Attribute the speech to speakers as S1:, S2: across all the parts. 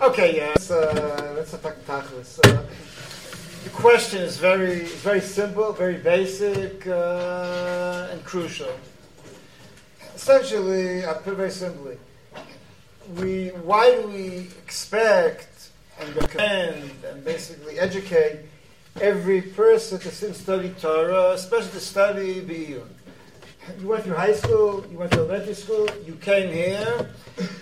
S1: Okay, yeah. Let's, uh, let's attack tachlis. Uh, the question is very, very simple, very basic, uh, and crucial. Essentially, I put it very simply. We, why do we expect and recommend and basically educate every person to study Torah, especially to study Biyun? You went through high school, you went to elementary school, you came here,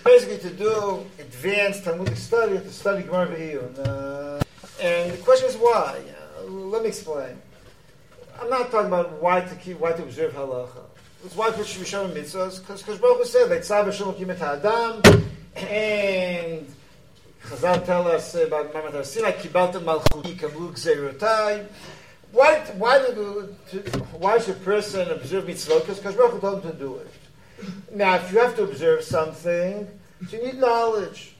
S1: basically to do advanced Talmudic study, to study Gemara Biyun. Uh, and the question is why? Uh, let me explain. I'm not talking about why to keep, why to observe halacha. It's why be showing mitzvahs, because Baruch Hu said, "Leitzah b'shem kimet ha'adam," and Chazal tell us about Mamat Sinai, "Kibaltem malchuti kablu gzeirotai." Why, why, do, why should a person observe mitzvot? Because Baruch told him to do it. Now, if you have to observe something, you need knowledge.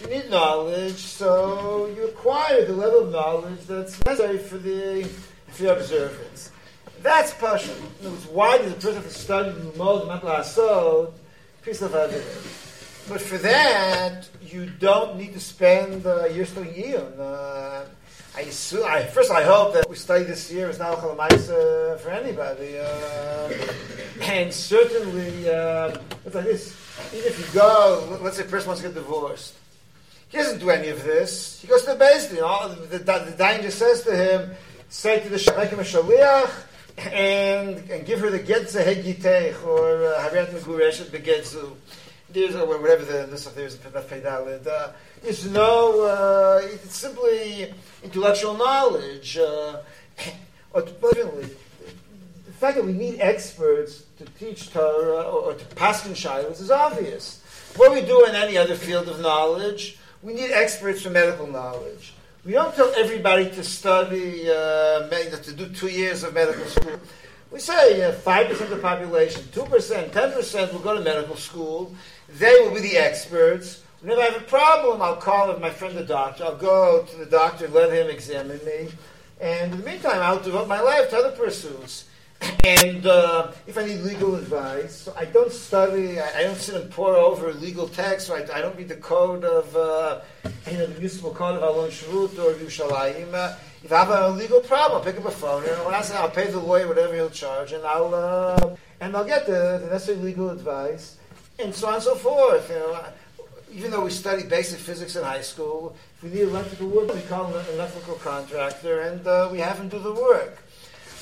S1: You need knowledge, so you acquire the level of knowledge that's necessary for the for the observance. That's passion. Why does a person have to study the Mimod Matlasod? Piece of evidence. But for that, you don't need to spend uh, a year studying Eon. Uh, I, I, first, I hope that we study this year is now uh, for anybody. Uh, and certainly, uh, it's like this. Even if you go, let's say a person wants to get divorced. He doesn't do any of this. He goes to the base. You know, the, the, the just says to him, say to the a shaliach, and, and give her the getze hegitech, or uh, havet megureshet begetzu. There's, or whatever the, this, there's a pedalid. Uh, there's no, uh, it's simply intellectual knowledge. Uh, or the fact that we need experts to teach Torah or, or to pass in shilas is obvious. What we do in any other field of knowledge, we need experts for medical knowledge. We don't tell everybody to study, uh, to do two years of medical school. We say uh, 5% of the population, 2%, 10% will go to medical school. They will be the experts. Whenever I have a problem, I'll call my friend the doctor. I'll go to the doctor, let him examine me. And in the meantime, I'll devote my life to other pursuits. And uh, if I need legal advice, I don't study, I, I, don't sit and pour over legal texts, I, don't read the code of, uh, you know, the municipal code of Alon Shvut or Yerushalayim. Uh, if I have a legal problem, I'll pick up a phone, and when I say I'll pay the lawyer whatever he'll charge, and I'll, uh, and I'll get the, the necessary legal advice, and so on and so forth. You know, even though we studied basic physics in high school, if we need electrical work, we call an electrical contractor, and uh, we have him do the work.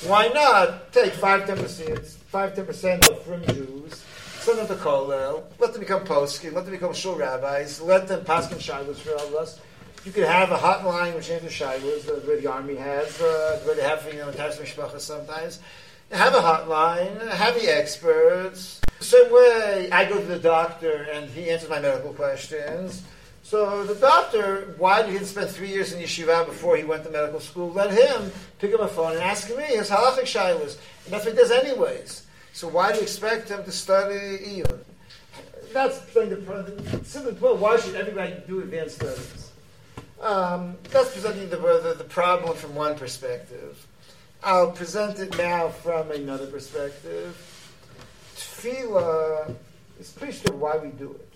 S1: Why not take 5 10%, 5 10% from Jews, send them to Kollel, let them become poskim, let them become shul rabbis, let them pass in shilas for all of us. You could have a hotline which answers shilas, the army has, uh, where they have, you know, mishpachas sometimes. Have a hotline, have the experts. Same way I go to the doctor and he answers my medical questions. So the doctor, why did he spend three years in yeshiva before he went to medical school? Let him pick up a phone and ask me his halachic shilas. And that's what he does anyways. So why do you expect him to study Iyun? That's the simply put, why should everybody do advanced studies? Um, that's presenting the, the, the problem from one perspective. I'll present it now from another perspective. Tefillah is pretty why we do it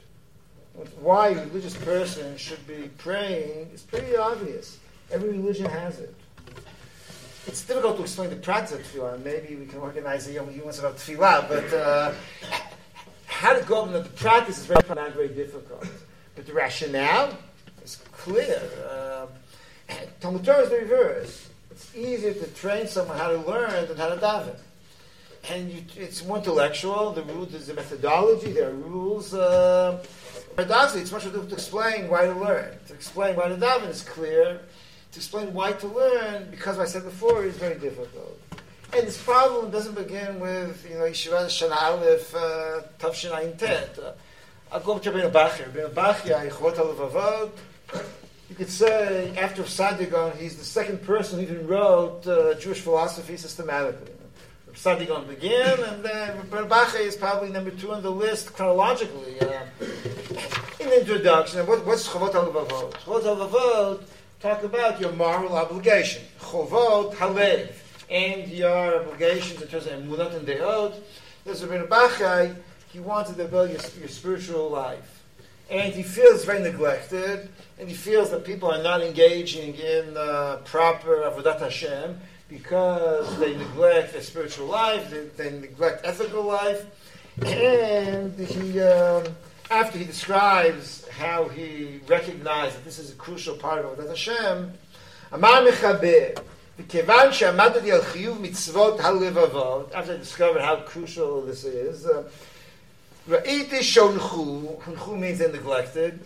S1: why a religious person should be praying is pretty obvious. Every religion has it. It's difficult to explain the practice of tefillah. Maybe we can organize a young Humans about tefillah, but uh, how to go into the practice is very, not very difficult. But the rationale is clear. Uh, Talmud Torah is the reverse. It's easier to train someone how to learn than how to daven. And you, it's more intellectual. The rules, there's a methodology. There are rules. Uh, Paradoxically, it's much ado to explain why to learn. To explain why to daven is clear. To explain why to learn, because I said before, is very difficult. And this problem doesn't begin with, you know, Yeshiva Shana Aleph, uh, Tavshin Ayin Tet. Uh, I'll go to Rabbeinu Bachya. Rabbeinu Bachya, Chovot HaLevavot. You could say, after Saadia Gaon, he's the second person who even wrote uh, Jewish philosophy systematically. Saadia Gaon began, and then Berbache is probably number two on the list chronologically. Uh, in the introduction, what, what's Chovot HaLevavot? Chovot HaLevavot talk about your moral obligation. Chovot Halev, and your obligations in terms of Emunat and Deot. There's a Bachai, he wanted to build your, your spiritual life. and he feels very neglected, and he feels that people are not engaging in uh, proper avodat Hashem because they neglect their spiritual life, they, they neglect ethical life, and he, um, after he describes how he recognized that this is a crucial part of avodat Hashem, Amar Mechaber, וכיוון שעמדתי על חיוב מצוות הלבבות, after I discovered how crucial this is, uh, ראיתי שהונחו, הונחו means they neglected,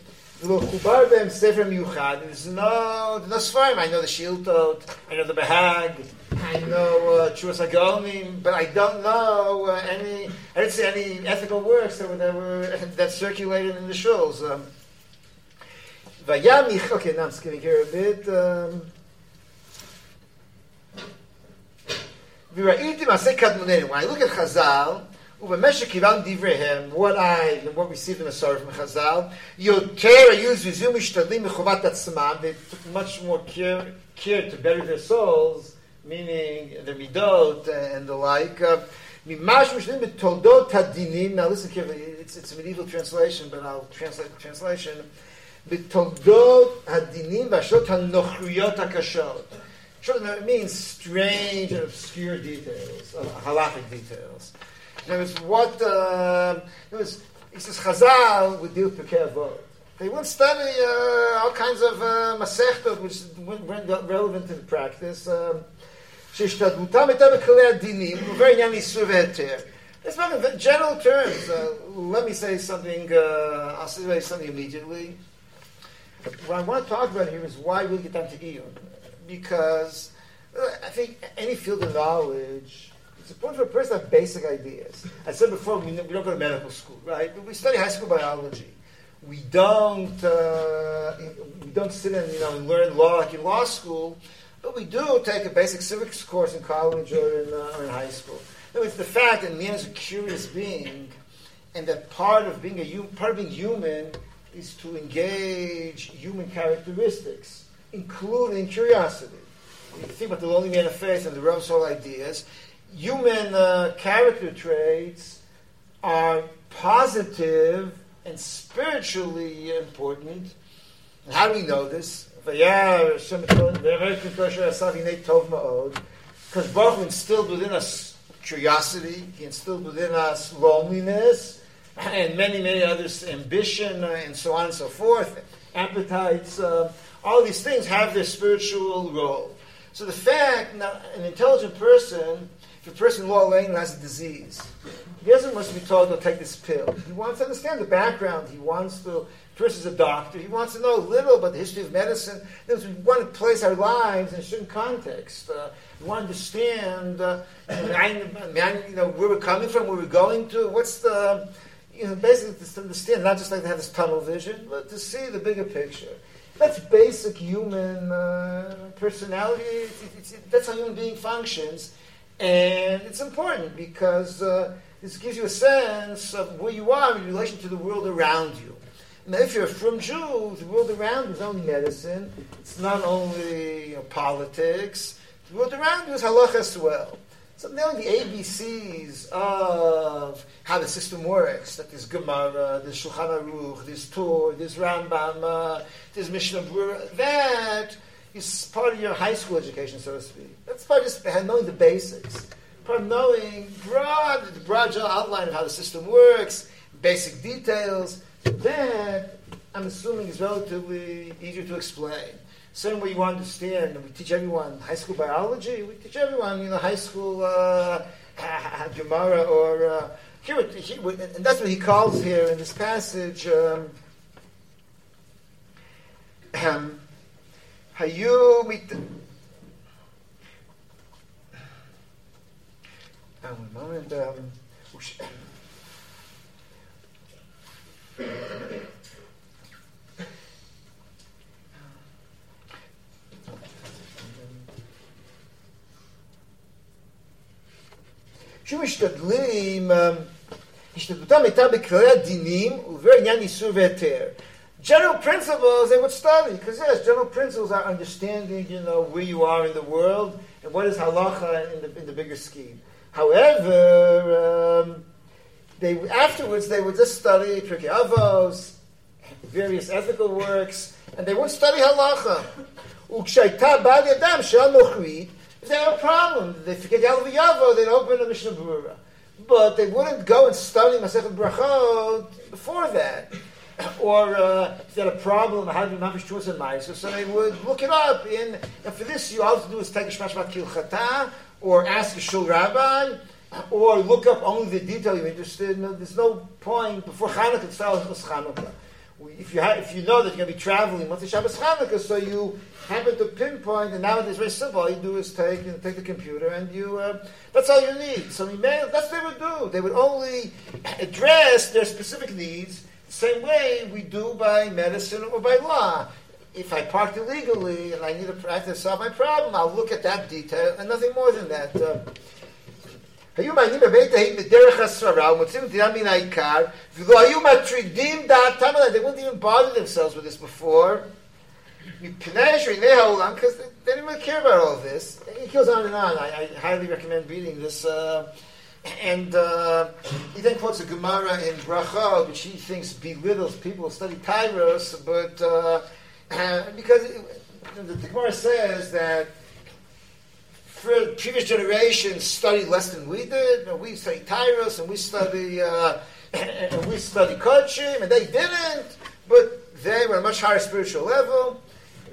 S1: Look, Chubar Bem Sefer Miuchad, there's no, no Sfarim. I know the Shiltot, I know the Behag, I know uh, Chuvas but I don't know uh, any, I didn't see any ethical works that were, that, were, that circulated in the shuls. Um, okay, now I'm skipping here a bit. Um, when I look at Chazal, what I what we see in the Masar from Chazal, Yoter use Vizumish Tadlim Mechuvat Atzman. They took much more care, care to bury their souls, meaning the midot and the like. Mimash Mishlim B'Toldot Hadinim. Now listen carefully. It's, it's a medieval translation, but I'll translate the translation. B'Toldot Hadinim V'Ashot HaNochriyot HaKashot. It means strange and obscure details, uh, halachic details. In other what, uh, in words, he says, Chazal would deal with Pirkei Avot. They would study uh, all kinds of uh, masechtot which weren't relevant in practice. Um, שהשתדלותם הייתה בכללי הדינים ובעניין איסור והיתר. It's not in general terms. Uh, let me say something, uh, I'll say something immediately. What I want to talk about here is why we get down to Iyun. Because uh, I think any field of knowledge it's important for a person to have basic ideas. I said before, we, don't go to medical school, right? We study high school biology. We don't, uh, we don't sit and, you know, and learn law like in law school, but we do take a basic civics course in college or in, uh, or in high school. It's the fact that man is a curious being, and that part of being a part of being human is to engage human characteristics including curiosity. You think about the lonely man of faith and the Rav's whole ideas. Human uh, character traits are positive and spiritually important. And how do we know this? Because Baruch instilled within us curiosity, He instilled within us loneliness, and many, many others, ambition, uh, and so on and so forth, appetites. Uh, all these things have their spiritual role. So the fact now an intelligent person, if a person Law Lane has a disease, he doesn't want to be told to take this pill. He wants to understand the background. He wants to. The person's a doctor. He wants to know a little about the history of medicine. We want to place our lives in a certain context. Uh, we want to understand, uh, you know, where we're coming from, where we're going to. What's the, you know, basically to understand, not just like to have this tunnel vision, but to see the bigger picture. That's basic human uh, personality. It's, that's how human being functions. And it's important because uh, this gives you a sense of where you are in relation to the world around you. Now, if you're from Jew, the world around you is only medicine. It's not only you know, politics. The world around you is halacha as well. So now the ABCs of how the system works, that there's Gemara, there's Shulchan Aruch, there's Torah, there's Rambam, uh, there's Mishnah Berurah, that is part of your high school education, so to speak. That's part of just knowing the basics. Part of knowing broad, the broad outline of how the system works, basic details. That, I'm assuming, is relatively easier to explain same way you understand, we teach everyone high school biology, we teach everyone, you know, high school uh, Gemara or uh, here, and that's what he calls here in this passage. Um, um, Hayu mit. Oh, one moment. Um, שמשתדלים, השתדלותם הייתה בכללי הדינים ובעניין איסור והיתר. General principles they would study, because yes, general principles are understanding, you know, where you are in the world and what is halacha in the, in the bigger scheme. However, um, they afterwards they would just study Pirkei Avos various ethical works, and they wouldn't study halacha. They have a problem, they forget Yalav Yavo, they'd open a Mishnah Berurah. But they wouldn't go and study Masechet Brachot before that. Or uh, they had a problem, how to be Mamish Tuas and Maisa, so they would look it up. In, and for this, you all have to do is take a Shmashmat Kilchata, or ask a Shul Rabbi, or look up only the detail you're interested in. There's no point before start with Hanukkah if you have, if you know that you're going to be traveling Motzei Shabbos Chanukah, so you happen to pinpoint, and nowadays it's very simple. All you do is take you know, take the computer, and you uh, that's all you need. So email, that's what they would do. They would only address their specific needs the same way we do by medicine or by law. If I parked illegally and I need to practice solve my problem, I'll look at that detail and nothing more than that. Uh, היו מעניינים בבית ההיא בדרך הסברה ומוצאים נטייה מן העיקר ולא היו מטרידים דעתם עליהם they wouldn't even bother themselves with this before מפני שעיני העולם because they didn't really care about all of this it goes on and on I, I highly recommend reading this uh, and uh, he then quotes a Gemara in Bracha which he thinks belittles people who study Tyros but uh, because it, the, the Gemara says that previous generations studied less than we did. And we study Tyrus and we study uh, and we study Kodshim, and they didn't, but they were a much higher spiritual level.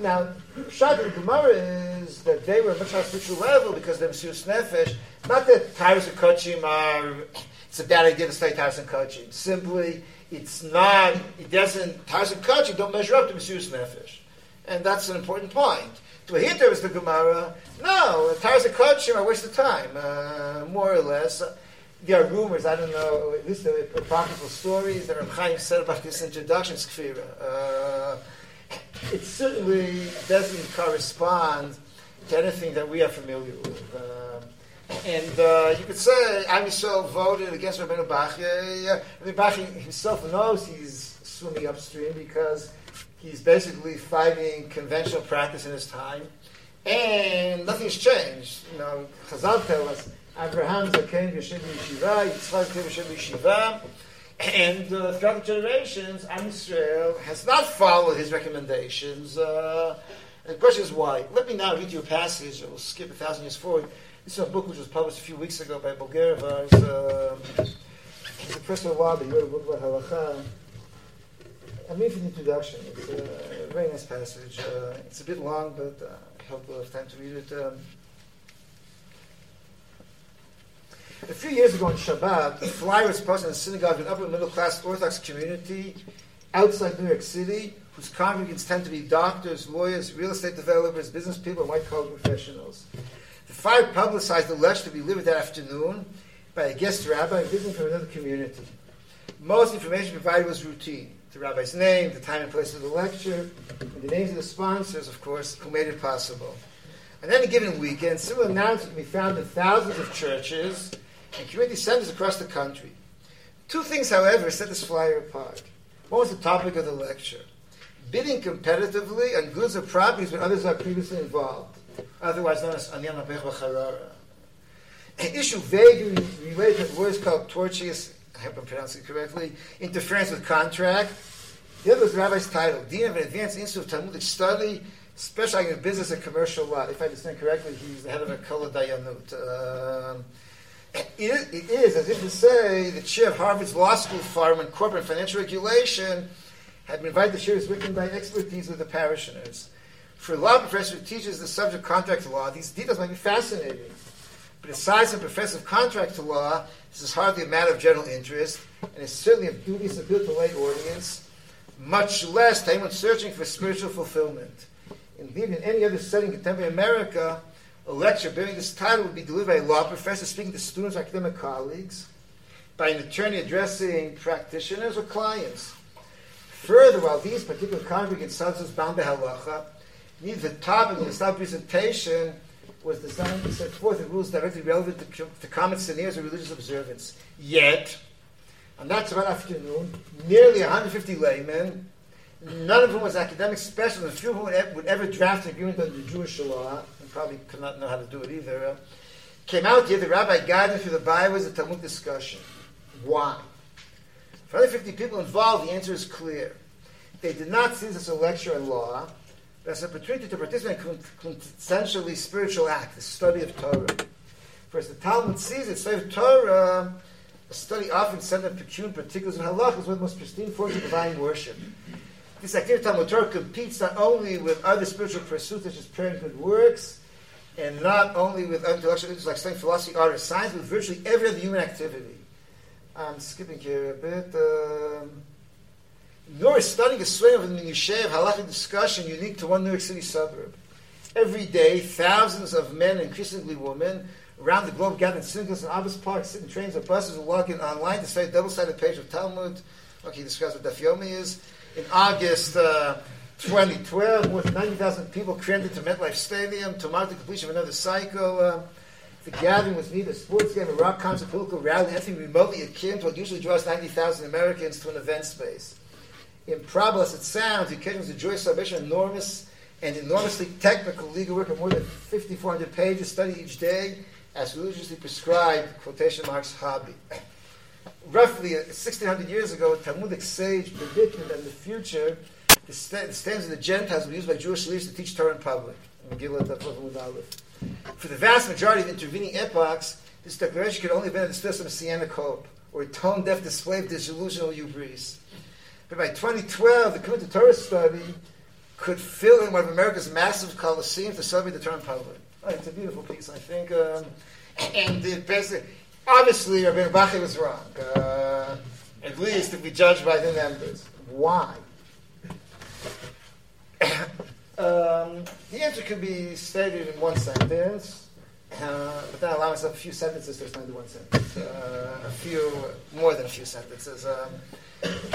S1: Now, Shad and Gemara is that they were a much higher spiritual level because they're Mesius Nefesh. Not that Tyrus and Kodshim are, it's a bad idea to study Tyrus and Kodshim. Simply, it's not, it doesn't, Tyrus and Kodshim don't measure up to Mesius Nefesh. And that's an important point. To hit there is the Gemara. No, Tarza Kodshim are waste of time, uh, more or less. There are rumors, I don't know, at least the apocryphal stories that Reb Chaim said about this introduction, Skfira. Uh, it certainly doesn't correspond to anything that we are familiar with. Uh, and uh, you could say Am Yisrael voted against Rabbeinu Bachya. Rabbeinu Bachya himself knows he's swimming upstream because He's basically fighting conventional practice in his time, and nothing's changed. You know, Chazal tell us Abraham Zaken Yeshiv Yeshiva, Yitzchak Yeshiv Yeshiva, and uh, throughout the generations, Am Yisrael has not followed his recommendations. Uh, and the question is why. Let me now read you a passage. We'll skip a thousand years forward. This is a book which was published a few weeks ago by Bulgareva. It's, uh, it's a but you wrote a book about halacha. I'm reading the introduction. It's a very nice passage. Uh, it's a bit long, but uh, I hope we'll have time to read it. Um, a few years ago on Shabbat, a flyer was posted in a synagogue in upper middle class Orthodox community outside New York City, whose congregants tend to be doctors, lawyers, real estate developers, business people, and white collar professionals. The flyer publicized the lecture to be delivered that afternoon by a guest rabbi visiting from another community. Most information provided was routine the rabbi's name, the time and place of the lecture, and the names of the sponsors, of course, who made it possible. On any given weekend, similar announcements can be found in thousands of churches and community centers across the country. Two things, however, set this flyer apart. What was the topic of the lecture? Bidding competitively on goods or properties when others are previously involved, otherwise known as Anyan Harara. An issue vaguely related to words called tortious I hope I'm pronouncing it correctly, interference with contract. The other was the rabbi's title, Dean of an Advanced Institute of Talmudic Study, specializing in business and commercial law. If I understand correctly, he's the head of a Kollel Dayanut. Um, it, it is, as if to say, the chair of Harvard's Law School Forum on Corporate Financial Regulation had been invited to share his written by expertise with the parishioners. For a law professor who teaches the subject of contract law, these details might be fascinating. But aside from professor of contract law, this is hardly a matter of general interest, and it's certainly of dubious appeal to lay audience, much less to anyone searching for spiritual fulfillment. Indeed, in any other setting in contemporary America, a lecture bearing this title would be delivered by a law professor speaking to students academic colleagues, by an attorney addressing practitioners or clients. Further, while these particular congregants themselves bound by halacha, neither the topic of presentation was designed to set forth the rules directly relevant to, to common scenarios of religious observance. Yet, on that Shabbat afternoon, nearly 150 laymen, none of whom was academic specialists, a few who would, ever draft an agreement under the Jewish law, and probably could not know how to do it either, uh, came out here. The rabbi guided through the Bible as a Talmud discussion. Why? For 150 people involved, the answer is clear. They did not see this as a lecture on law, as an opportunity to participate in a quintessentially spiritual act, the study of Torah. First, the Talmud sees it, study of Torah, a study often centered on peculiar particulars of halach, is one of the most pristine forms of divine worship. This activity of Talmud Torah competes not only with other spiritual pursuits such as prayer and good works, and not only with intellectual interests like studying philosophy, art, or science, but virtually every other human activity. I'm skipping here a bit. Um, nor is studying a swing of minutiae of halachic discussion unique to one New York City suburb. Every day, thousands of men, increasingly women, around the globe gather in synagogues and office parks, sit in trains or buses, or log in online to study a double-sided page of Talmud. Okay, he describes what Daf Yomi is. In August uh, 2012, more than 90,000 people crammed into MetLife Stadium to mark the completion of another cycle. Uh, the gathering was neither a sports game, a rock concert, political rally, anything remotely akin to what usually draws 90,000 Americans to an event space. Improbable as it sounds, the a joyous celebration, enormous and enormously technical legal work of more than 5,400 pages studied each day as religiously prescribed, quotation marks, hobby. Roughly uh, 1,600 years ago, a Talmudic sage predicted that in the future, the, st- the stands of the Gentiles would be used by Jewish leaders to teach Torah in public. For the vast majority of intervening epochs, this declaration could only have been a display of messianic hope, or a tone-deaf display of disillusional hubris. By 2012, the commitment to Torah study could fill in one of America's massive coliseums to celebrate the Torah public. Oh, it's a beautiful piece, I think. Um, and the basic, obviously, Rabbi Bachya was wrong. Uh, at least if we judge by the numbers. Why? um, the answer could be stated in one sentence, uh, but then allow myself a few sentences to explain the one sentence. Uh, a few, more than a few sentences. Um,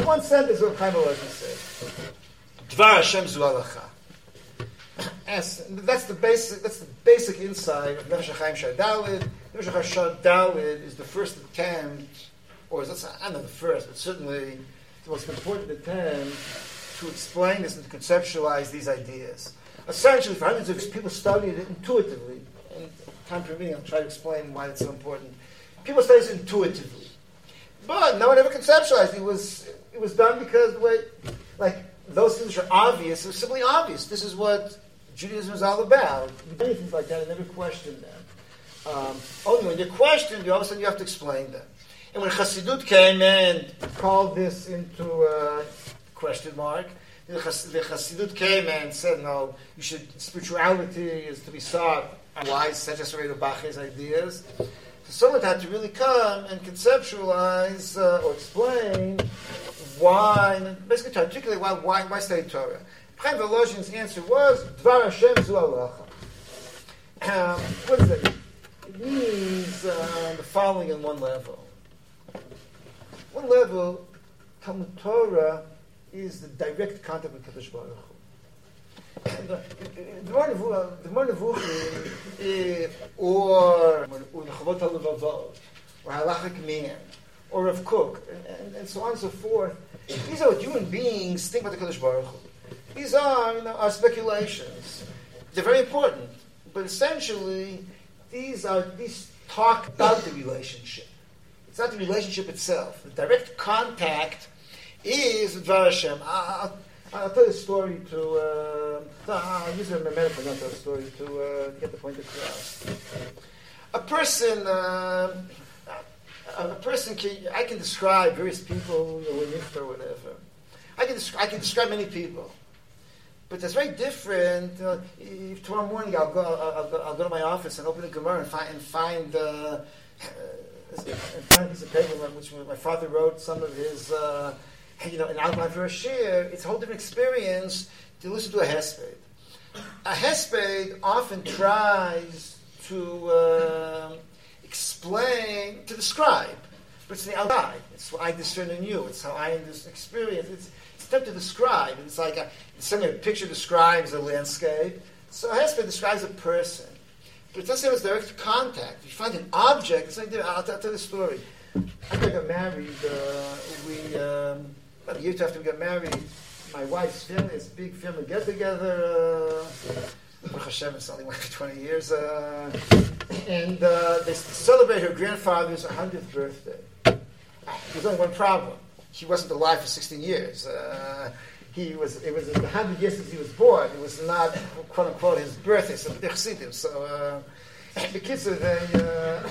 S1: one sentence of Chaim Elazar says, Dvar Hashem zu as, that's the basic. That's the basic insight of Nefesh Chaim Shadalid. Nefesh Chaim is the first attempt, or is that, I know the first, but certainly the most important attempt to explain this and to conceptualize these ideas. Essentially, for hundreds of years, people studied it intuitively. And time permitting, I'll try to explain why it's so important. People studied it intuitively, but no one ever conceptualized it. Was it was done because the way, like those things are obvious. They're simply obvious. This is what Judaism is all about. Many things like that, I never questioned them. Um, only when you're questioned, you all of a sudden you have to explain them. And when Chassidut came and called this into a question mark, the Chassidut came and said, no, you should, spirituality is to be sought. Why such as Rebbe Bach's ideas? So someone had to really come and conceptualize uh, or explain why, basically to articulate why, why, why study Torah. Chaim Volozhin's answer was, Dvar Hashem zu. Um, what does it It means uh, the following in one level. One level, Talmud Torah is the direct contact with Kadosh Baruch the Gemara Nevuchim, or or the Chovot HaLevavot, or Halachic Man, or Rav Kook, and, and, and, so on and so forth. These are what human beings think about the Kadosh Baruch Hu. These are, you know, are speculations. They're very important, but essentially, these are these talk about the relationship. It's not the relationship itself. The direct contact is Dvar Hashem. I'll, I'll, tell a story to. Uh, I'll use a metaphor, not a story to uh, get the point across. A person. Uh, a person can, I can describe various people, you know, or whatever. I can, I can describe many people. But that's very different. Know, if tomorrow morning I'll go, I'll, go, I'll go to my office and open the Gemara and find and find, uh, uh, and find a piece of paper on which my father wrote some of his, uh, you know, an outline for a share. It's a whole different experience to listen to a hesped. A hesped often tries to uh, explain, to describe, but it's the outside. It's what I discern in you. It's how I experience. It's, it's tough to describe. It's like a, a picture describes a landscape. So a Hesped describes a person. But it doesn't have direct contact. You find an object, it's like, I'll, I'll tell the story. After I got married, uh, we, um, about a year after we got married, my wife's family, this big family get together. Uh, Hashem, it's only for 20 years. Uh, and uh, they celebrate her grandfather's 100th birthday. There's only one problem he wasn't alive for 16 years. Uh, he was, it was the hundred years since he was born. It was not, quote unquote, his birthday, so So, uh, the kids, they, uh,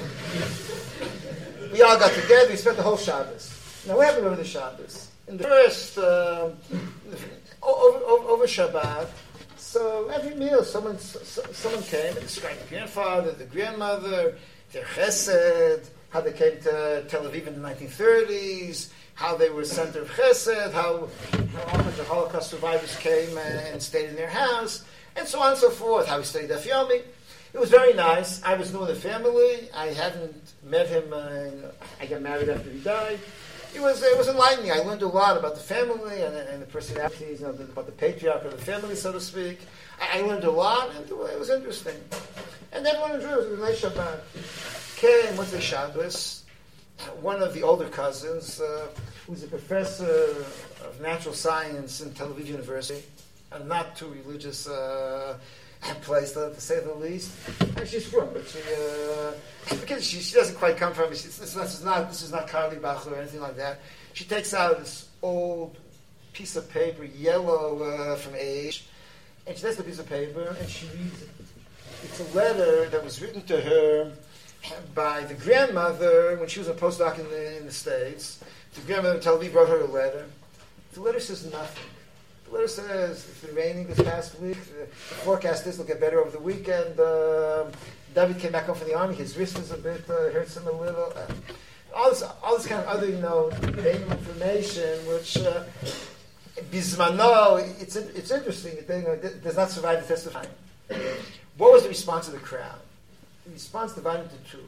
S1: we all got together, we spent the whole Shabbos. Now, what happened over the Shabbos? In the first, uh, over, over, over Shabbat, so every meal, someone, someone came, and described the grandfather, the grandmother, their chesed, how they came to Tel Aviv in the 1930s, how they were center of chesed, how, how often the Holocaust survivors came and stayed in their house, and so on and so forth, how he studied Daf. It was very nice. I was new in the family. I hadn't met him. Uh, I got married after he died. It was it was enlightening. I learned a lot about the family and, and the personalities, know, about the patriarch of the family, so to speak. I, I learned a lot, and it was interesting. And everyone enjoyed it. It was. Came with the Shabbos. One of the older cousins, uh, who's a professor of natural science in Tel Aviv University, a not too religious uh, place, to, to, say the least. And she's from, but she, uh, because she, she doesn't quite come from. She, this, this is not this is not Carlebach or anything like that. She takes out this old piece of paper, yellow uh, from age, and she takes the piece of paper and she reads it. It's a letter that was written to her by the grandmother when she was a postdoc in the, in the States. The grandmother in Tel Aviv wrote her a letter. The letter says nothing. The letter says it's been raining this past week. The forecast is it'll get better over the weekend. Uh, David came back home from the army. His wrist is a bit uh, hurts him a little. Uh, all this, all this kind of other, you know, information, which uh, it's it's interesting. It you know, does not survive the test of time. What was the response of the crowd? The response divided into two.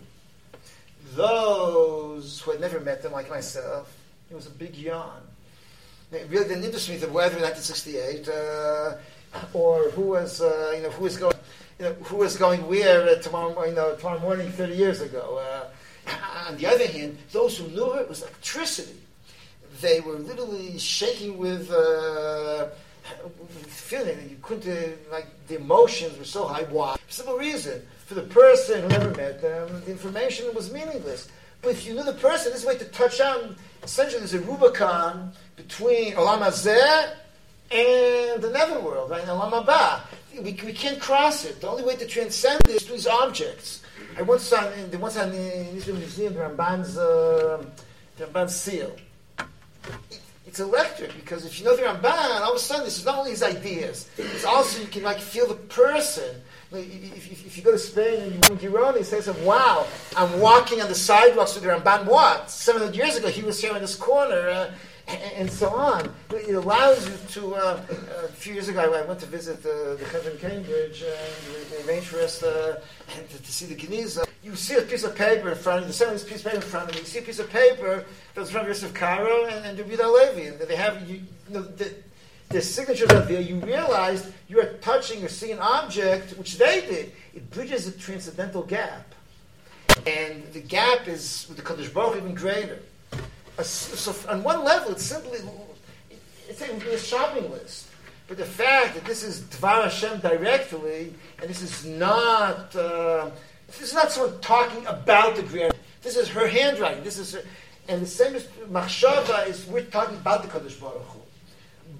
S1: Those who had never met them, like myself, it was a big yawn really the weather in 1968 uh, or who was uh, you know who was going you know who was going where uh, tomorrow you know tomorrow morning 30 years ago. Uh, on the other hand, those who knew her, it was electricity. They were literally shaking with uh, feeling you couldn't like the emotions were so high. Why? For simple reason. For the person who never met them, the information was meaningless. But if you knew the person, this way to touch on, essentially there's a Rubicon between Olam Hazeh and the netherworld, right? Olam Haba. We, we can't cross it. The only way to transcend this is through these objects. I once saw in the once in the Israel Museum the Ramban's uh, the Ramban's seal. It, it's electric because if you know the Ramban, all of a sudden this is not only his ideas. It's also you can like feel the person. If, if, if, you go to Spain and you go to Girona, he says, "Wow, I'm walking on the sidewalks with Ramban." What? Seven hundred years ago, he was here in this corner. Uh, and so on. It allows you to. Uh, a few years ago, I went to visit the, the Heaven Cambridge, and we arranged for us to, to, see the Geniza. You see a piece of paper in front of you, the this piece of paper in front of you, you see a piece of paper that's from Yosef Karo and, and David Levi, and they have you, you know, the, the signatures are there. You realize you are touching or seeing an object, which they did. It bridges a transcendental gap. And the gap is with the Kadosh Baruch even greater so on one level, it's simply it's a, a shopping list. But the fact that this is Dvar Hashem directly, and this is not uh, this is not someone talking about the Great. This is her handwriting. This is her, and the same as Machshava is we're talking about the Kadosh Baruch Hu.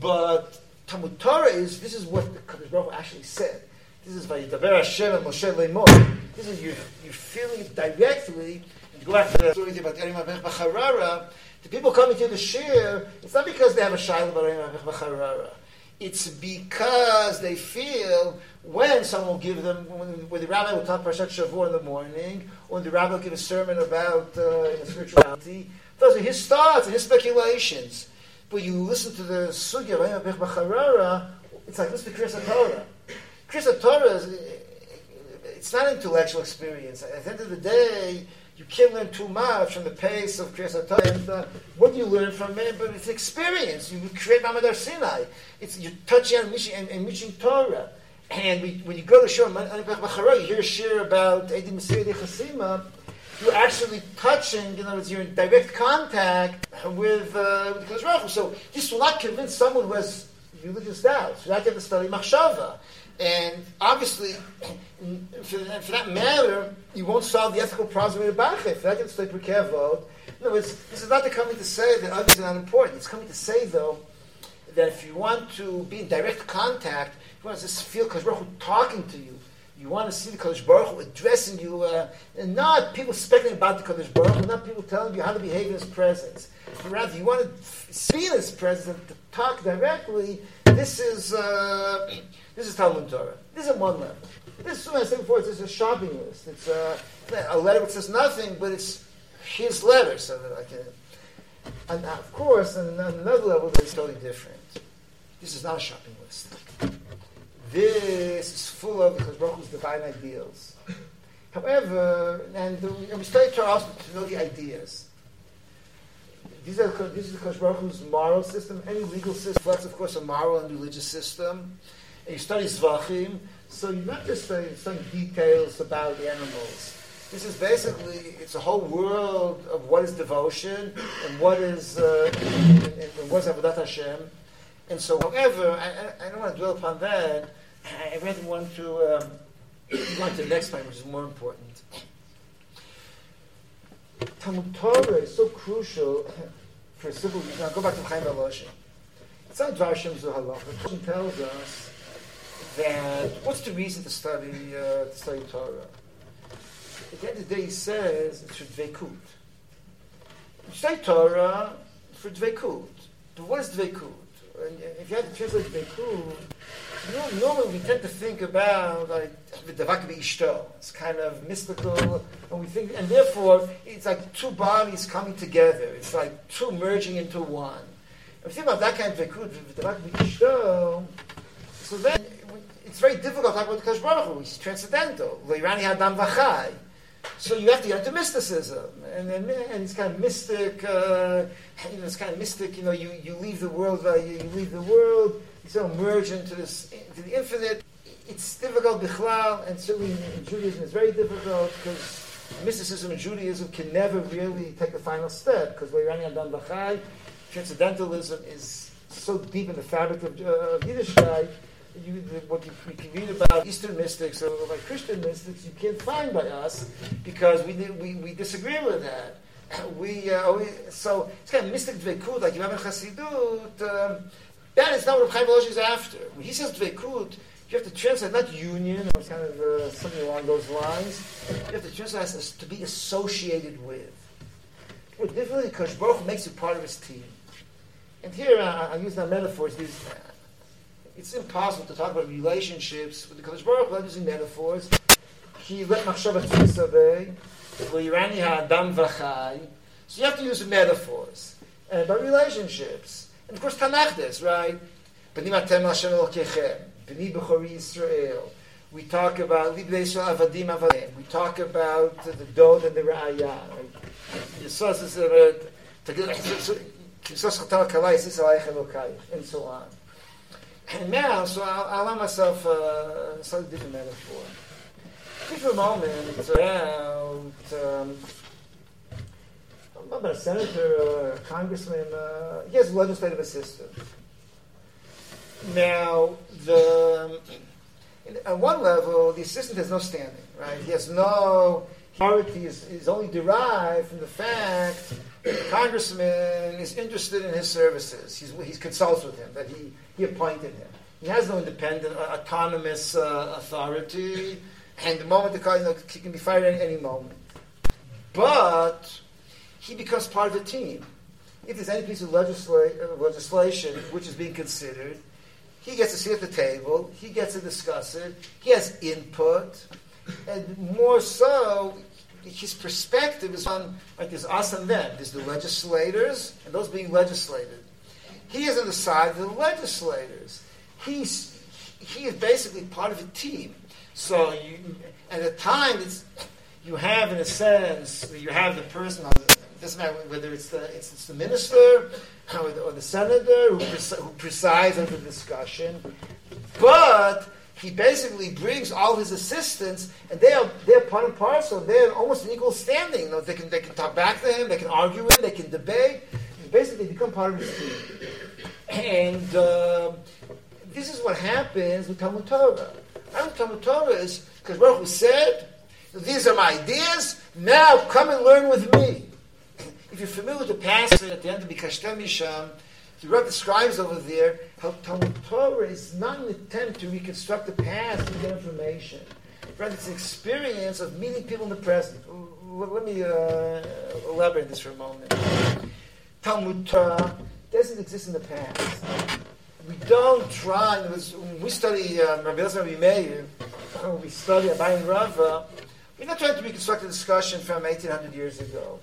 S1: But Talmud Torah is this is what the Kadosh Baruch actually said. This is Vayidaber Hashem and Moshe Lemor. This is you you're feeling it directly. And go back to the story about Erim Bacharara the people coming to the shir, it's not because they have a shayla b'charara. It's because they feel when someone will give them, when, when the rabbi will talk Parashat Shavuot in the morning, or when the rabbi will give a sermon about uh, spirituality, those are his thoughts and his speculations. But you listen to the sugya of B'charara, it's like listen to Kriyas Torah. Kriyas Torah is, it's not intellectual experience. At the end of the day, you can't learn too much from the pace of Kriyas And uh, what you learn from it, but it's experience. You create Mamadar Sinai. It's you're touching on and, and Mishing Torah. And we, when you go to Shur you hear a shir about Edim Mesir Chasima, you're actually touching, you know, you're in direct contact with, uh, with So this will not convince someone who has religious doubts. You have to study Machshava. And obviously, for, for, that matter, you won't solve the ethical problems with the Bachif. If I can stay careful. In other words, this is not coming to say that others are not important. It's coming to say, though, that if you want to be in direct contact, you want to just feel Kadosh Baruch Hu talking to you. You want to see the Kadosh Baruch Hu addressing you, uh, and not people speculating about the Kadosh Baruch Hu, not people telling you how to behave in His presence. But rather, you want to see in His presence talk directly. This is uh, this is Talmud Torah. This is one level. This, as I said before, it's a shopping list. It's a, a letter which says nothing, but it's his letter, so that I can. And of course, on another level, it's totally different. This is not a shopping list. This is full of Baruch divine ideals. However, and, and we study Torah also to know the ideas. These are this is the Baruch Hu's moral system. Any legal system reflects, of course, a moral and religious system. And you study Zvachim, so you're not just studying some details about the animals. This is basically it's a whole world of what is devotion and what is uh, and, and what is avodat Hashem. And so, however, I, I, don't want to dwell upon that. I rather want to um, to the next point, which is more important. Talmud Torah is so crucial for simple reason. I'll go back to Chaim Volozhin. It's not Dvarshem Zuhalach. It tells us that what's the reason to study uh, to study Torah? At the end of the day, he says it's for dveikut. You study Torah for dveikut. But what is dveikut? If you have to translate know, normally we tend to think about like ishto. It's kind of mystical, and we think, and therefore it's like two bodies coming together. It's like two merging into one. If you think about that kind of v'davak ishto, so then it's very difficult to talk about the Baruch. He's transcendental. Leirani Vachai. So you have to get into mysticism, and then and it's kind of mystic. Uh, you know, it's kind of mystic. You know, you, you leave the world, uh, you leave the world, of merge into this into the infinite. It's difficult, bichlal, and certainly in Judaism it's very difficult because mysticism and Judaism can never really take the final step because we're running on Bachai. Transcendentalism is so deep in the fabric of, uh, of Yiddishkeit you, what you, you, can read about Eastern mystics or like Christian mystics, you can't find by us because we, we, we disagree with that. We, uh, we so it's kind of mystic dveikut, like you have in Chassidut. Um, that is not what Chaim Volozhin is after. When he says dveikut, you have to translate not union or kind of uh, something along those lines. You have to translate as to be associated with. Well, definitely, because Baruch makes you part of his team. And here uh, I use that metaphors. These it's impossible to talk about relationships with the Kadosh Baruch Hu using metaphors. He let machshavat tzisavei, v'yirani ha'adam v'chai. So you have to use metaphors. And about relationships. And of course Tanakh right? B'ni matem Hashem elokechem. B'ni b'chori Yisrael. We talk about Libdei Yisrael avadim avadim. We talk about the Dod and the Ra'aya. Right? A... And so on. And now, so I'll, I'll allow myself uh, a slightly different metaphor. Think for a moment about um, about a senator or a congressman. Uh, he has legislative assistant. Now, the at one level, the assistant has no standing, right? He has no authority. is, is only derived from the fact that the congressman is interested in his services. He's, he consults with him, that he he appointed him. He has no independent, uh, autonomous uh, authority, and the moment the you know, he can be fired at any moment. But he becomes part of the team. If there's any piece of legisla- uh, legislation which is being considered, he gets to sit at the table, he gets to discuss it, he has input, and more so, his perspective is on like there's us and them. There's the legislators and those being legislated. He is on the side of the legislators. He's he is basically part of a team. So you, at the time, it's, you have, in a sense, you have the person. It doesn't matter whether it's the it's, it's the minister or the, or the senator who, pres- who presides over the discussion, but he basically brings all his assistants, and they are they're part and parcel. They're almost an equal standing. You know, they can they can talk back to him, they can argue with him, they can debate. And Basically, become part of his team. And uh, this is what happens with Talmud Torah. And Talmud Torah is because Baruch said, "These are my ideas. Now come and learn with me." If you're familiar with the passage at the end of Bikashtem Misham, The Rebbe describes over there how Talmud Torah is not an attempt to reconstruct the past and get information. Rather, it's an experience of meeting people in the present. Let me uh, elaborate this for a moment. Talmud Torah doesn't exist in the past. We don't try, when we study uh, Rabbi Elazar Meir, we study Abayin Rava, we're not trying to reconstruct a discussion from 1800 years ago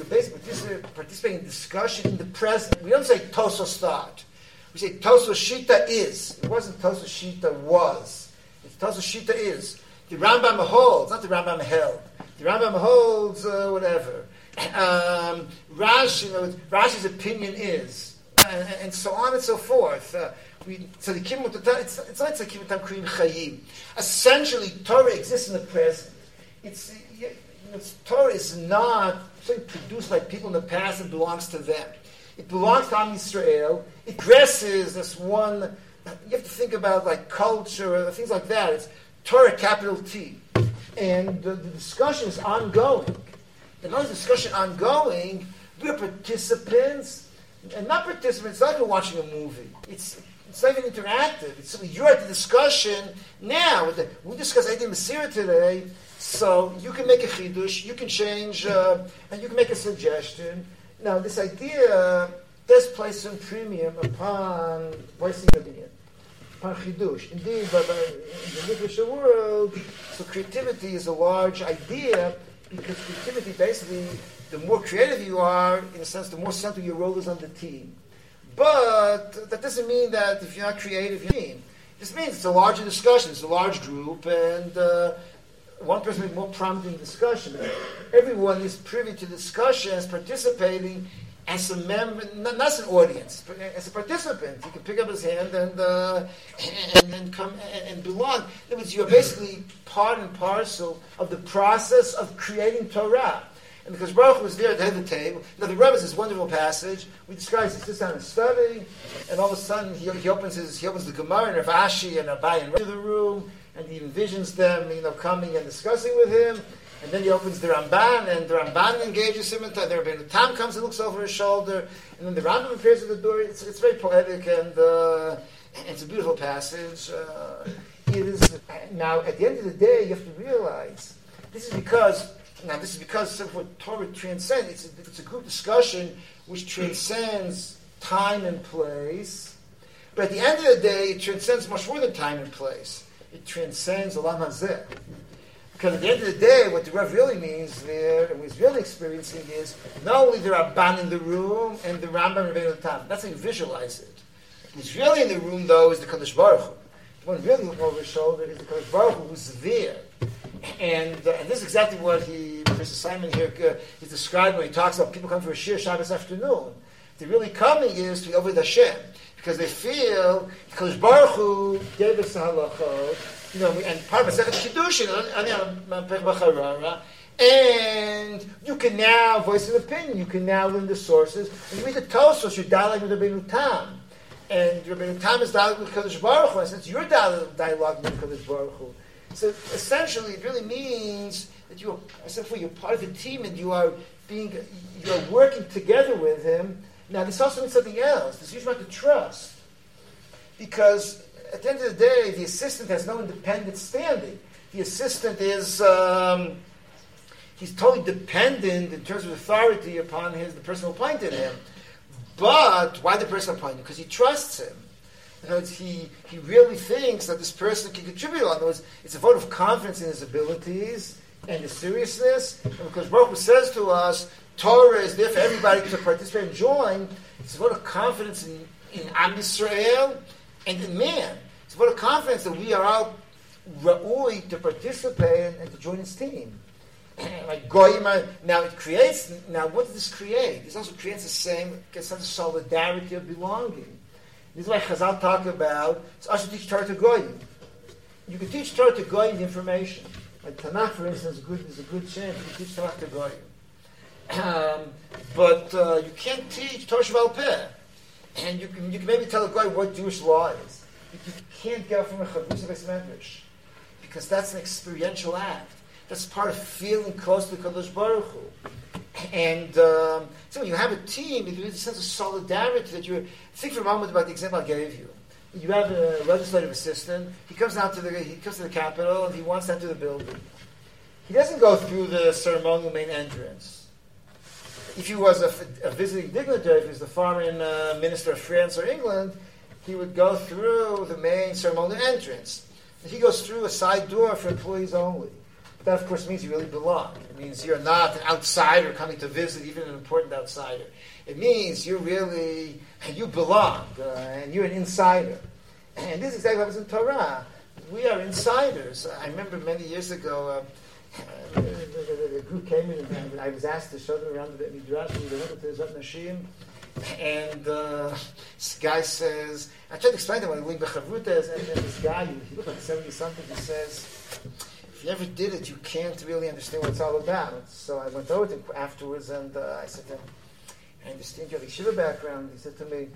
S1: are basically participating in discussion in the present. We don't say Tosfos thought. We say Tosfos Shita is. It wasn't Tosfos Shita was. It's Tosos Shita is. The Rambam holds, not the Rambam held. The Rambam holds uh, whatever. Um, Rashi, you know, Rashi's opinion is, and, and, so on and so forth. Uh, we, so the it's, it's not like Kibbutz Krim Chayim. Essentially, Torah exists in the present. It's, you know, Torah is not something produced by people in the past and belongs to them. It belongs to Am Yisrael. It dresses this one. You have to think about like culture things like that. It's Torah capital T, and the, the discussion is ongoing. And not discussion ongoing, we're participants, and not participants. It's like we're watching a movie. It's it's not even interactive. It's you're at the discussion now. We discussed Eidim Masira today. So you can make a chidush, you can change, uh, and you can make a suggestion. Now, this idea does place some premium upon voicing opinion, upon chidush. Indeed, but, in the literature world, so creativity is a large idea because creativity basically, the more creative you are, in a sense, the more central your role is on the team. But that doesn't mean that if you're not creative, you're team. This means it's a larger discussion, it's a large group, and uh, one person with more prompting discussion. Everyone is privy to discussions, participating as a member, not, as an audience, as a participant. He can pick up his hand and uh, and, and come and, and belong. In other words, you're basically part and parcel of the process of creating Torah. And because Baruch was there at the head of the table, now the Rebbe is this wonderful passage. We describe he sits down and study, and all of a sudden he, he opens his he opens the Gemara and Rav Ashi and Abai and into the room, and he envisions them, you know, coming and discussing with him. And then he opens the Ramban, and the Ramban engages him. And the Rabbeinu Tam comes and looks over his shoulder, and then the Rambam appears at the door. It's, it's very poetic, and uh, it's a beautiful passage. Uh, it is now at the end of the day, you have to realize this is because now this is because of what Torah transcends. It's a, it's a group discussion which transcends time and place. But at the end of the day, it transcends much more than time and place it transcends Olam Hazeh. Because at the end of the day, what the Rav really means there, and what he's really experiencing is not only the Ramban in the room and the Rambam Rabbeinu Tam. That's how you visualize it. What's really in the room, though, is the Kadosh Baruch Hu. The one really looking over his shoulder is the Kadosh Baruch Hu who's there. And, uh, and this is exactly what he, Professor Simon here uh, is describing when he talks about people coming for a shiur Shabbos afternoon. The really coming is to be over the Hashem because they feel because Baruch Hu gave us the halachot, you know, and part of Masechet Kiddushin, and you can now voice an opinion. You can now learn the sources. You read the Tosfos, you're dialoguing with Rabbeinu Tam. And Rabbeinu Tam is dialoguing with Kadosh Baruch Hu, and since you're dialoguing with Kadosh Baruch Hu. So essentially, it really means that you are, essentially, you're part of the team and you are being, you're working together with him now, this also means something else. This usually about the trust. Because at the end of the day, the assistant has no independent standing. The assistant is, um, he's totally dependent in terms of authority upon his, the person appointed him. But why the person appointed? Him? Because he trusts him. In other words, he, he really thinks that this person can contribute. In other words, it's a vote of confidence in his abilities and his seriousness. And because Baruch says to us, Torah is there for everybody to participate and join. It's a vote of confidence in, in Am Yisrael and in man. It's a vote of confidence that we are all ra'ui to participate and, to join his team. like Goyim now it creates, now what does this create? This also creates the same sense of solidarity of belonging. This is why Chazal talk about, it's also teach Torah to Goyim. You can teach Torah to Goyim information. Like Tanakh, for instance, is, good, is a good chance you teach Torah to Goyim. Um, but uh, you can't teach Shebe'al Peh. And you can, you can maybe tell a guy what Jewish law is. You can't get from a Chavrusa Medrash. Because that's an experiential act. That's part of feeling close to Kadosh Baruch Hu. And um, so when you have a team, there's a sense of solidarity that you think for a moment about the example I gave you. You have a legislative assistant. He comes down to the he comes to the Capitol and he wants to enter the building. He doesn't go through the ceremonial main entrance. If he was a, a visiting dignitary, if he was the foreign uh, minister of France or England, he would go through the main ceremonial entrance. He goes through a side door for employees only. That, of course, means you really belong. It means you're not an outsider coming to visit, even an important outsider. It means you really, you belong, uh, and you're an insider. And this is exactly what happens in Torah. We are insiders. I remember many years ago, uh, the, group came in and I was asked to show them around the Midrash, and went to Zot Nashim, and uh, this guy says, I tried to explain to him what a Bechavruta is, and this guy, he looked like 70 something, he says, if you never did it, you can't really understand what it's all about. So I went over to him afterwards, and uh, I said to him, I understand you have a Shiva background. He said to me,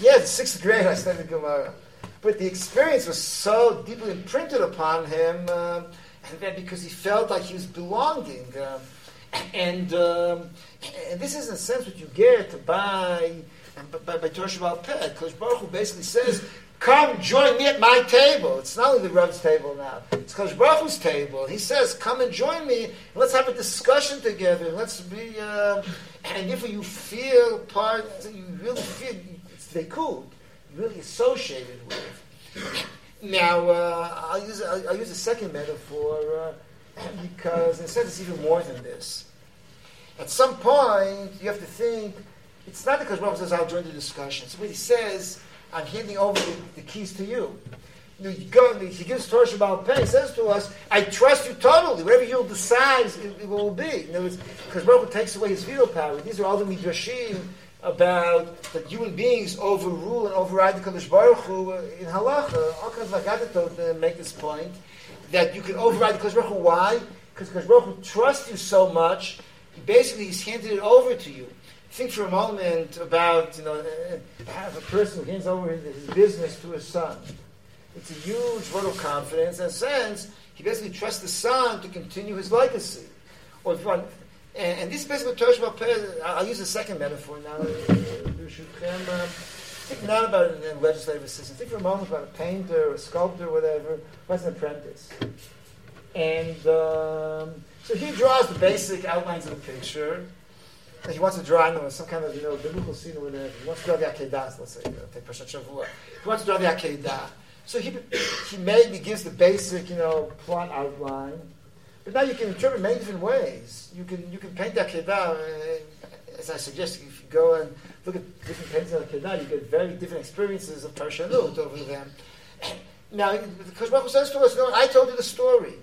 S1: Yeah, the sixth grade I studied Gemara. But the experience was so deeply imprinted upon him, uh, and that because he felt like he was belonging. Uh, and, um, and this is in a sense what you get by by, by Torah Shebe'al Peh. Because Baruch Hu basically says, Come join me at my table. It's not only the Reb's table now. It's Kosh Baruch Hu's table. He says, come and join me. And let's have a discussion together. Let's be, uh, and if you feel part, you really feel, very cool. Really associated with. Now, uh, I'll, use, I'll, I'll, use a second metaphor uh, because instead it's even more than this. At some point, you have to think, it's not because Baruch says, I'll join the discussion. So what he says, I'm handing over the, the keys to you. you go, he gives Torah Peh, he says to us, I trust you totally. Whatever you'll decide, it, it will be. In other words, because Baruch takes away his veto power. These are all the midrashim about that human beings overrule and override the Kadosh Baruch Hu uh, in halacha. All kinds of agadah uh, make this point that you can override the Kadosh Baruch Hu. Why? Because Kadosh Baruch Hu trusts you so much. He Basically, he's handed it over to you think for a moment about, you know, uh, have a person who hands over his business to his son. It's a huge vote of confidence. In a sense, he basically trusts the son to continue his legacy. Or if you want, and, and this basically Torah Shabbat I'll use a second metaphor now. Think not about a legislative assistant. Think for a moment about a painter, a sculptor, whatever, who has an apprentice. And um, so he draws the basic outlines of the picture he wants to draw know, some kind of you know biblical scene or whatever. He wants to draw the Akedah, let's say, take Parshat Shavua. He wants to draw the Akedah. So he he maybe gives the basic you know plot outline, but now you can interpret many different ways. You can you can paint the Akedah. Uh, as I suggest, if you go and look at different paintings of Akedah, you get very different experiences of Parshanut over them. Now, because Baruch says to us, no, I told you the story.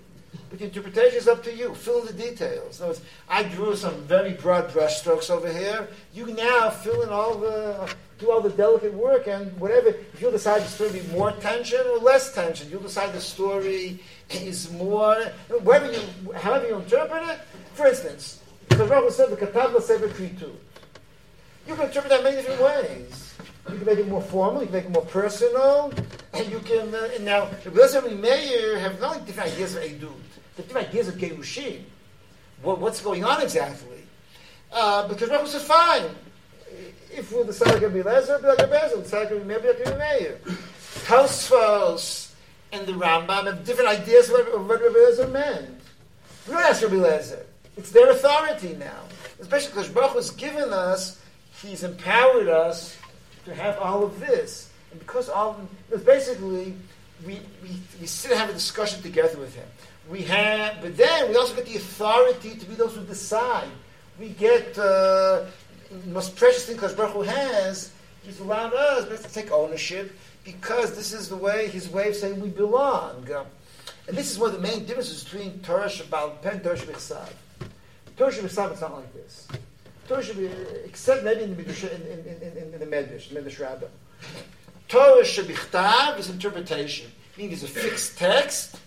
S1: But the interpretation is up to you. Fill in the details. In words, I drew some very broad brushstrokes over here. You now fill in all the, do all the delicate work, and whatever. If you'll decide the story to be more tension or less tension, you'll decide the story is more, whatever you, however you interpret it. For instance, because Rabbi said the Katav Sefer Kritu. You can interpret that many different ways. You can make it more formal, you can make it more personal, and you can, uh, and now, Rebbe and Meir have not only different ideas of Eidut, the different ideas of Gerushin. What, what's going on exactly? Uh, because Rebbe said, fine, if we'll decide like Rabbi Lezer, be like decide like Rabbi Meir, be like Meir. Tosfos and the Rambam have different ideas of what, what Rabbi Lezer meant. We don't ask Rabbi. It's their authority now. Especially because Baruch has given us, He's empowered us to have all of this. And because all because basically we, we, we sit and have a discussion together with him. We have, but then we also get the authority to be those who decide. We get uh, the most precious thing because Baruch Hu has. He's allowed us to take ownership because this is the way his way of saying we belong. And this is one of the main differences between Torah Shabbat and Torah Shabbat Torah Shabbat is not like this. Torah be, except maybe in the Midrash, in, in, in, in, the Medrash, Medrash Rabbah. Torah chtav is interpretation. Meaning there's a fixed text,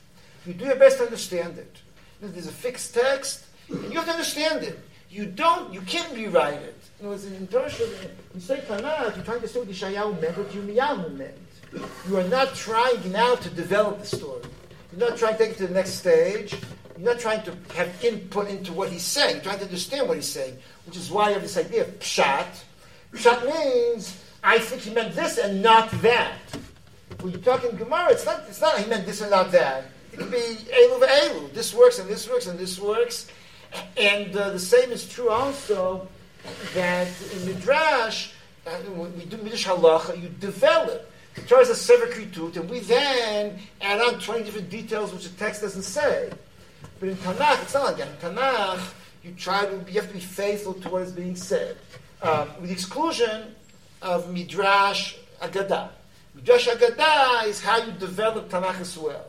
S1: you do your best to understand it. There's a fixed text, and you have to understand it. You don't, you can't rewrite it. In other words, in Torah, you say Tanakh, you're trying to say what Yeshayahu meant, what Yirmiyahu meant. You are not trying now to develop the story. You're not trying to take it to the next stage. You're not trying to have input into what he's saying. You're trying to understand what he's saying, which is why you have this idea of pshat. Pshat means I think he meant this and not that. When you're talking Gemara, it's not, it's not he meant this and not that. It could be elu elu. This works and this works and this works. And uh, the same is true also that in Midrash, when we do Midrash Halacha, you develop. The Torah is a sefer kritut, and we then add on 20 different details which the text doesn't say. But in Tanakh, it's not like that. In Tanakh, you try to, you have to be faithful to what is being said. Um, with the exclusion of Midrash Agadah. Midrash Agadah is how you develop Tanakh as well.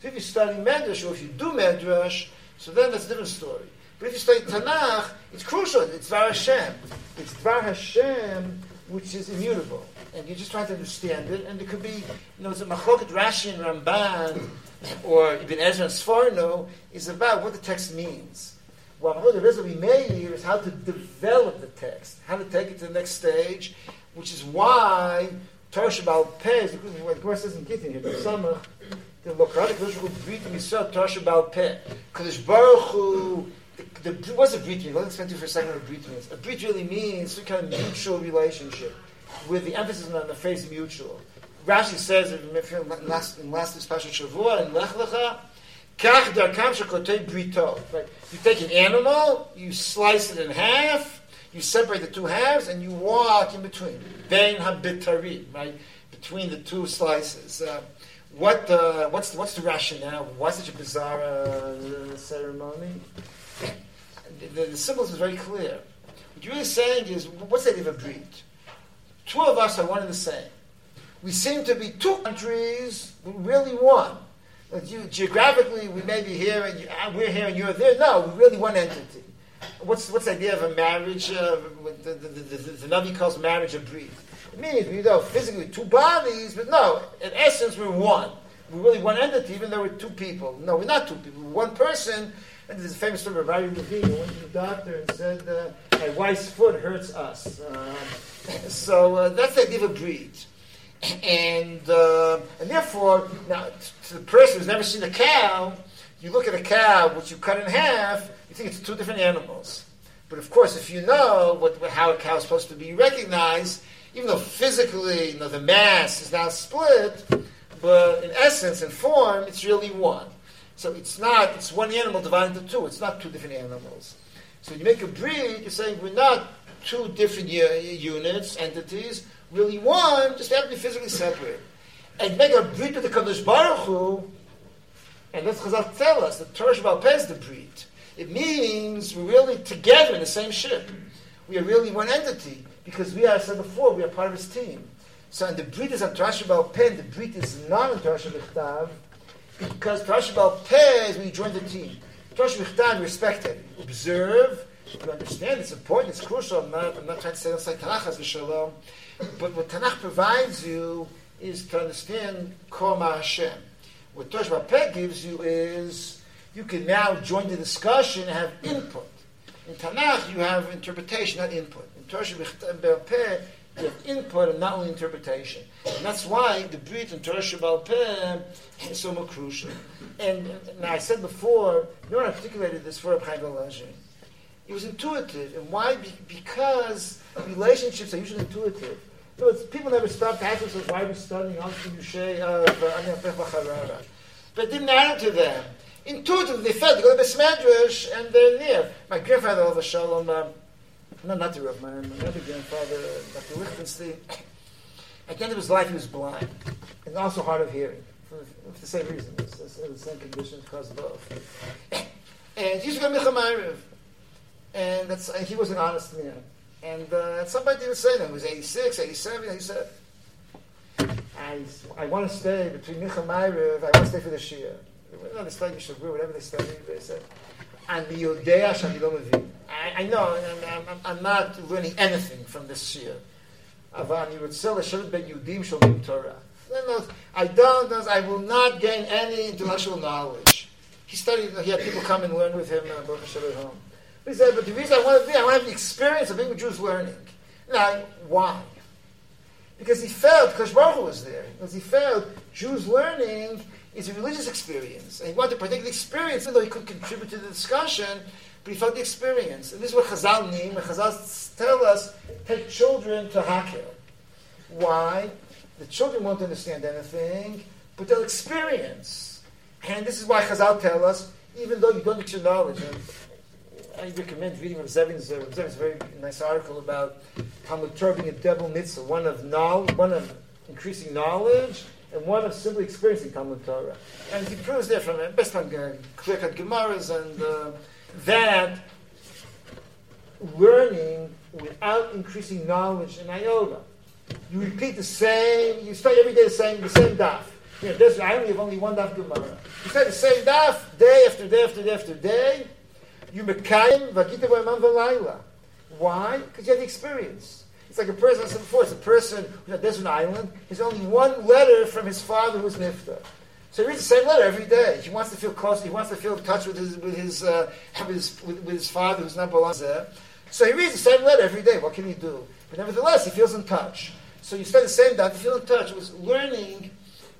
S1: So if you study Midrash, or if you do Midrash, so then that's a different story. But if you study Tanakh, it's crucial. It's Dvar Hashem. It's Dvar Hashem, which is immutable. And you're just trying to understand it. And it could be, you know, it's a Machloket Rashi and Ramban, or Ibn Ezra and Sforno, is about what the text means. What Machloket Rizal here is how to develop the text, how to take it to the next stage, which is why Torah Shebe'al Peh, the Gemara says in here, the Samach, the Lokrat Kodesh Hu Brit Yisrael Torah Shebe'al Peh. Baruch Hu the, the, what's a brit? Let's spend for a second what a brit means. A brit really means some kind of mutual relationship, with the emphasis on the phrase mutual. Rashi says in last in last special Shavua in Lech Lecha, Kach darkam shekotei brito. Right? You take an animal, you slice it in half, you separate the two halves, and you walk in between. Bein habitarim, right? Between the two slices. Uh, what uh, what's what's the rationale? Why such a bizarre uh, ceremony? The, the symbols is very clear. What you're really saying is, what's the idea of a brit? Two of us are one and the same. We seem to be two countries, but really one. You, geographically, we may be here and you, uh, we're here and you're there. No, we're really one entity. What's, what's the idea of a marriage? Uh, the, the, the, the, Navi calls marriage a brit. It means we know physically two bodies, but no, in essence, we're one. We're really one entity, even though we're two people. No, we're not two people. We're one person and there's a famous story of Rabbi Levine who went to the doctor and said, uh, My wife's foot hurts us. Uh, so uh, that's the idea of a brit. And, uh, and therefore, now, to the person who's never seen a cow, you look at a cow, which you cut in half, you think it's two different animals. But of course, if you know what, how a cow is supposed to be recognized, even though physically you know, the mass is now split, but in essence and form, it's really one. So it's not, it's one animal divided into two. It's not two different animals. So you make a brit, you're saying we're not two different units, entities, really one, just have to be physically separate. And make a brit with the Kadosh Baruch Hu, and that's Chazal tell us, the Torah is the brit. It means we're really together in the same ship. We are really one entity, because we are, I said before, we are part of his team. So, and the brit is on Torah Peh, the brit is not on Torah because Torah Shebe'al Peh is when you join the team. Shabbal respect it. Observe, you understand, it's important, it's crucial. I'm not, I'm not trying to say it's like Tanakh has shalom. But what Tanakh provides you is to understand Koma Hashem. What Shebe'al Peh gives you is you can now join the discussion and have input. In Tanakh, you have interpretation, not input. In Shebe'al Peh, you have input and not only interpretation. And that's why the Brit and Torah Shebe'al Peh is so much crucial. And, and I said before, no one articulated this for Chaim It was intuitive. And why? Be- because relationships are usually intuitive. So people never stop to ask themselves, why are we studying Alfred Yushay of uh, But it didn't matter to them. Intuitively, they felt, they go to Besmedrash and they're near. My grandfather, Al Shalom, uh, no, not the Rav, my, my other grandfather, Dr. Lichtenstein, at the end of his life, he was blind and also hard of hearing for, for the same reason. It's, it's, it's the same condition caused both. and he used to go Micha and that's, and he was an honest man. And uh, somebody didn't say that. He was 86, 87, he said, I, I want to stay between Micha I want to stay for the Shia. No, they study Shabbat, whatever they study, they said, and the Yodea Shani I, I know I'm, I'm, not learning anything from this year. I don't. I will not gain any intellectual knowledge. He studied. He had people come and learn with him. Uh, home. But he said, "But the reason I want to be, I want to have the experience of being with Jews learning." Now, why? Because he felt because Baruch was there. Because he felt Jews learning is a religious experience. And he wanted to partake the experience, even though he could contribute to the discussion but he felt the experience. And this is what Chazal mean. When Chazal tell us, take children to Hakhel. Why? The children won't understand anything, but they'll experience. And this is why Chazal tell us, even though you don't get your knowledge, and I recommend reading Rav Zevin's, uh, Zevin's very nice article about Talmud Torah being a double mitzvah, one of knowledge, one of increasing knowledge, and one of simply experiencing Talmud Torah. And he proves there from best on uh, clear-cut Gemaras and uh, that learning without increasing knowledge in iota. You repeat the same, you study every day the same, the same daf. You know, there's, I only have only one daf Gemara. You study the same daf day after day after day after day. You mekayim v'agita b'emam v'layla. Why? Because you have the experience. It's like a person, I said before, it's a person who's on a desert island. There's only one letter from his father who's nifta. So he reads the same letter every day. He wants to feel close. He wants to feel in touch with his with his uh, with, his, with, with his father, who's not Balazar. So he reads the same letter every day. What can he do? But nevertheless, he feels in touch. So you spend the same day, you feel in touch. Was learning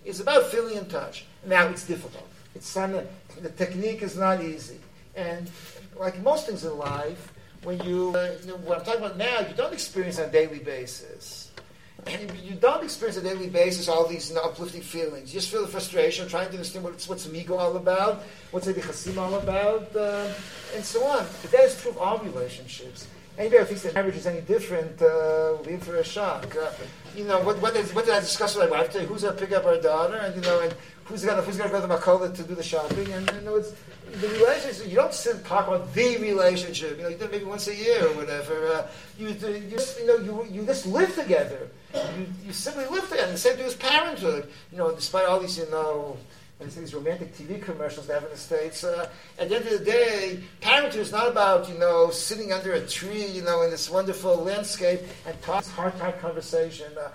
S1: is about feeling in touch. Now it's difficult. It's the technique is not easy, and like most things in life, when you, uh, you know, what I'm talking about now, you don't experience on a daily basis you don't experience on a daily basis all these uplifting feelings. You just feel the frustration, trying to understand what's, what's amigo all about, what's the all about, uh, and so on. But that is true of all relationships. Anybody who thinks that marriage is any different, uh, will be for a shock. Uh, you know, what, what, did, what did I discuss with my wife today? Who's going to pick up our daughter? And, you know, and who's going to who's to go to Makola to do the shopping? And, you know, it's, the relationship, you don't sit talk about the relationship. You know, you do it maybe once a year or whatever. Uh, you, you just, you know, you, you just live together. You, you simply live together. The same thing with parenthood. You know, despite all these, you know, these romantic TV commercials they have in the States. Uh, at the end of the day, parenting is not about, you know, sitting under a tree, you know, in this wonderful landscape and talking heart-to-heart conversation. Uh,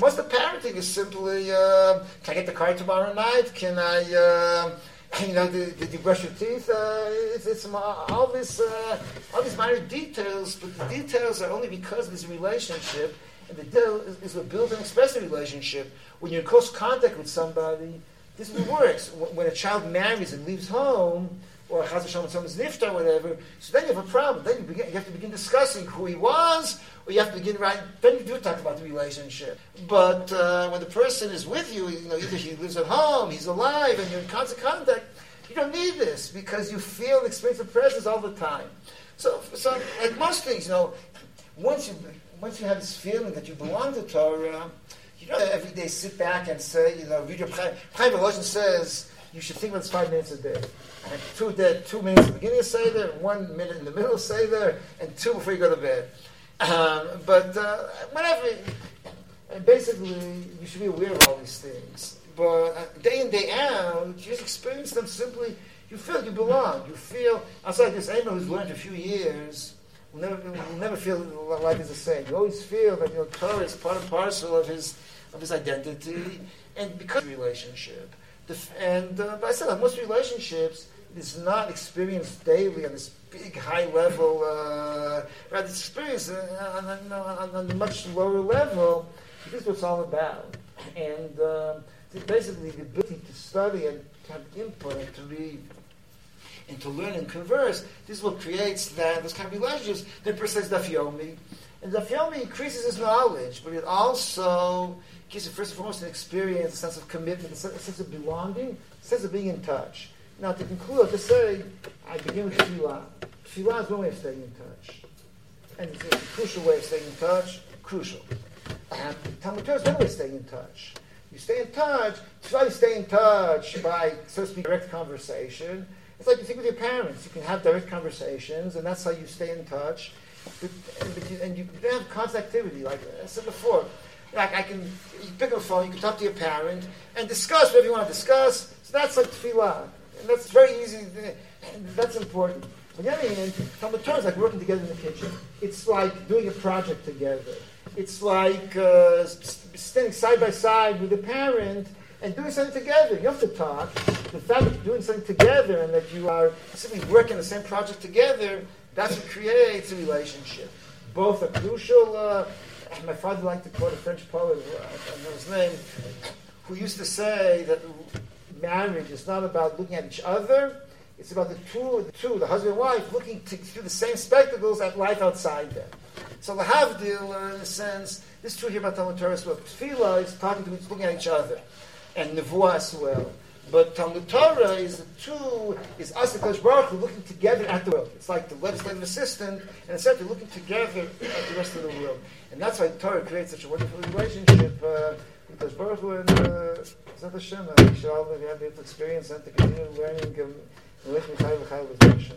S1: most of parenting is simply, uh, can I get the car tomorrow night? Can I, uh, you know, did, did, you brush your teeth? Uh, it's, it's all this, uh, all these minor details, but the details are only because of this relationship, and the deal is, is and expresses a relationship. When you're in close contact with somebody, this is what works. When a child marries and leaves home, or a Chaz Hashem someone's nifta or whatever, so then you have a problem. Then you, begin, you have to begin discussing who he was, or you have to begin right. Then you do talk about the relationship. But uh, when the person is with you, you know, either he lives at home, he's alive, and you're in constant contact. You don't need this because you feel and experience the presence all the time. So, so like most things, you know, once you once you have this feeling that you belong to Torah, you don't every day sit back and say, you know, read your Chaim. Chaim says you should think about five minutes a day. And two, day, two minutes at the beginning of Seder, one minute in the middle of Seder, and two before you go to bed. Um, but uh, whatever, and basically, you should be aware of all these things. But uh, day in, day out, you just experience them simply. You feel you belong. You feel, outside this anyone who's learned a few years will never, will never feel like it's the same. You always feel that your know, Torah is part and parcel of his, of his identity, and because relationship. And uh, I said, most relationships is not experienced daily on this big high level. Uh, rather, it's experienced uh, on, on, on, a much lower level. This is what it's all about. And uh, basically, the ability to study and to have input and to read and to learn and converse, this is what creates that, those kind of relationships. Then person says dafyomi. And dafyomi increases his knowledge, but it also gives you first and foremost an experience, a sense of commitment, a sense of belonging, a sense of being in touch. Now, to conclude, to say, I begin with tefillah. Tefillah is one way of staying in touch. And it's a crucial way of staying in touch, crucial. And Talmud Torah is one way of staying in touch. You stay in touch, try to stay in touch by, so to speak, direct conversation. It's like you think with your parents. You can have direct conversations, and that's how you stay in touch. But, and, you, and you have constant activity, like I said before. Like I can, you pick up the phone, you can talk to your parent, and discuss whatever you want to discuss. So that's like tefillah. And that's very easy. That's important. On the other hand, Talmud Torah is like working together in the kitchen. It's like doing a project together. It's like uh, standing side by side with the parent and doing something together. You have to talk. The fact that you're doing something together and that you are simply working the same project together, that's what creates a relationship. Both are crucial. Uh, my father liked to quote a French poet, I know his name, who used to say that marriage is not about looking at each other. It's about the two, the two, the husband and wife, looking to, through the same spectacles at life outside them. So the Havdil, uh, in a sense, this is true here about Talmud Torah as well. Tefillah is talking to, looking at each other, and Nevuah as well. But Talmud Torah is the two, is us and Baruch Hu looking together at the world. It's like the legislative assistant, and instead they're looking together at the rest of the world. And that's why Torah creates such a wonderful relationship uh, with Baruch Hu and uh, Zat Hashem. And we should all have the experience and to continue learning um, with Hashem.